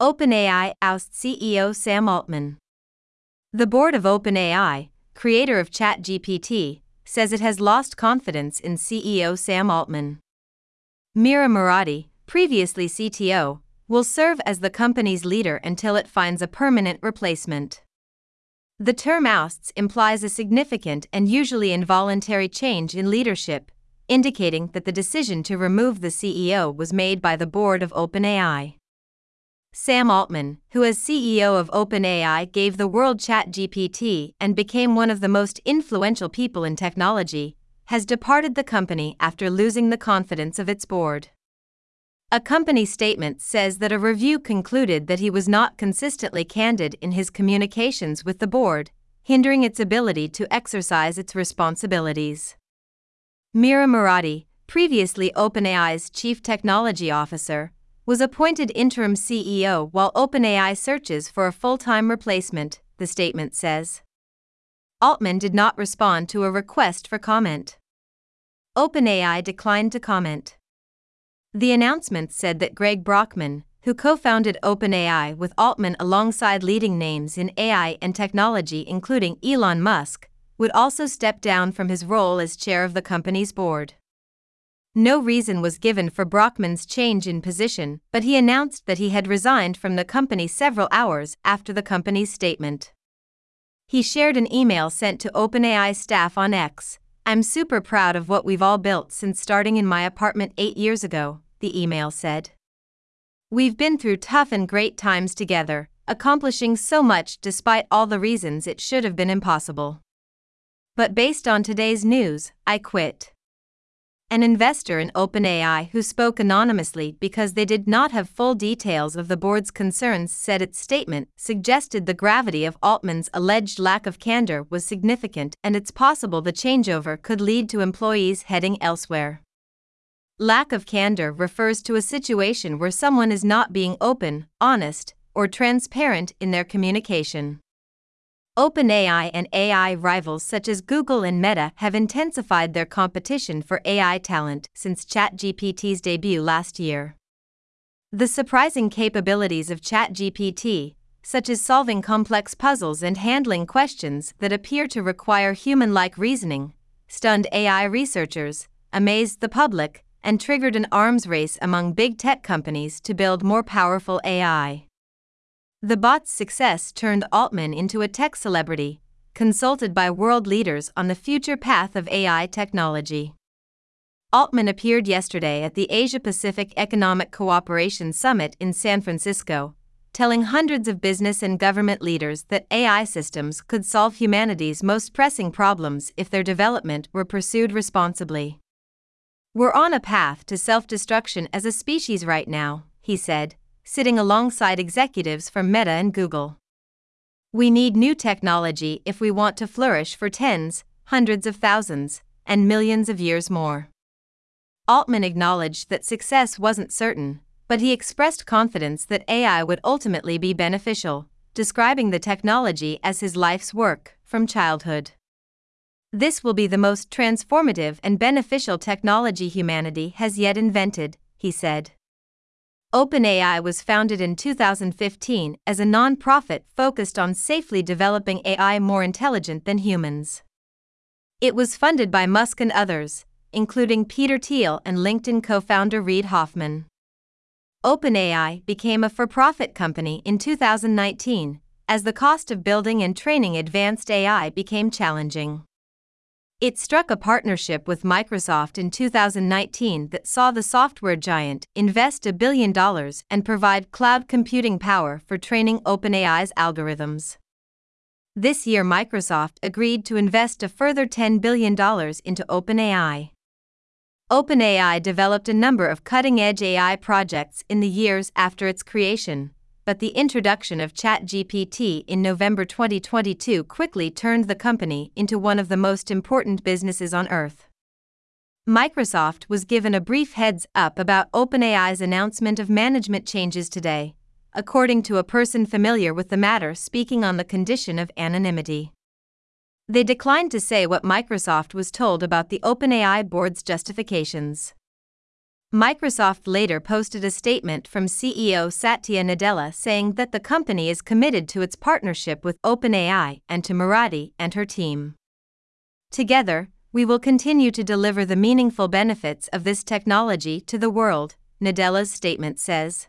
OpenAI ousts CEO Sam Altman. The board of OpenAI, creator of ChatGPT, says it has lost confidence in CEO Sam Altman. Mira Murati, previously CTO, will serve as the company's leader until it finds a permanent replacement. The term ousts implies a significant and usually involuntary change in leadership, indicating that the decision to remove the CEO was made by the board of OpenAI. Sam Altman, who as CEO of OpenAI gave the world ChatGPT and became one of the most influential people in technology, has departed the company after losing the confidence of its board. A company statement says that a review concluded that he was not consistently candid in his communications with the board, hindering its ability to exercise its responsibilities. Mira Murati, previously OpenAI's chief technology officer, was appointed interim CEO while OpenAI searches for a full time replacement, the statement says. Altman did not respond to a request for comment. OpenAI declined to comment. The announcement said that Greg Brockman, who co founded OpenAI with Altman alongside leading names in AI and technology, including Elon Musk, would also step down from his role as chair of the company's board. No reason was given for Brockman's change in position, but he announced that he had resigned from the company several hours after the company's statement. He shared an email sent to OpenAI staff on X I'm super proud of what we've all built since starting in my apartment eight years ago, the email said. We've been through tough and great times together, accomplishing so much despite all the reasons it should have been impossible. But based on today's news, I quit. An investor in OpenAI who spoke anonymously because they did not have full details of the board's concerns said its statement suggested the gravity of Altman's alleged lack of candor was significant and it's possible the changeover could lead to employees heading elsewhere. Lack of candor refers to a situation where someone is not being open, honest, or transparent in their communication. OpenAI and AI rivals such as Google and Meta have intensified their competition for AI talent since ChatGPT's debut last year. The surprising capabilities of ChatGPT, such as solving complex puzzles and handling questions that appear to require human like reasoning, stunned AI researchers, amazed the public, and triggered an arms race among big tech companies to build more powerful AI. The bot's success turned Altman into a tech celebrity, consulted by world leaders on the future path of AI technology. Altman appeared yesterday at the Asia Pacific Economic Cooperation Summit in San Francisco, telling hundreds of business and government leaders that AI systems could solve humanity's most pressing problems if their development were pursued responsibly. We're on a path to self destruction as a species right now, he said, sitting alongside executives from Meta and Google. We need new technology if we want to flourish for tens, hundreds of thousands, and millions of years more. Altman acknowledged that success wasn't certain, but he expressed confidence that AI would ultimately be beneficial, describing the technology as his life's work from childhood. This will be the most transformative and beneficial technology humanity has yet invented, he said. OpenAI was founded in 2015 as a nonprofit focused on safely developing AI more intelligent than humans. It was funded by Musk and others, including Peter Thiel and LinkedIn co founder Reid Hoffman. OpenAI became a for profit company in 2019 as the cost of building and training advanced AI became challenging. It struck a partnership with Microsoft in 2019 that saw the software giant invest a billion dollars and provide cloud computing power for training OpenAI's algorithms. This year, Microsoft agreed to invest a further $10 billion into OpenAI. OpenAI developed a number of cutting edge AI projects in the years after its creation, but the introduction of ChatGPT in November 2022 quickly turned the company into one of the most important businesses on earth. Microsoft was given a brief heads up about OpenAI's announcement of management changes today, according to a person familiar with the matter speaking on the condition of anonymity. They declined to say what Microsoft was told about the OpenAI board's justifications. Microsoft later posted a statement from CEO Satya Nadella saying that the company is committed to its partnership with OpenAI and to Murati and her team. Together, we will continue to deliver the meaningful benefits of this technology to the world, Nadella's statement says.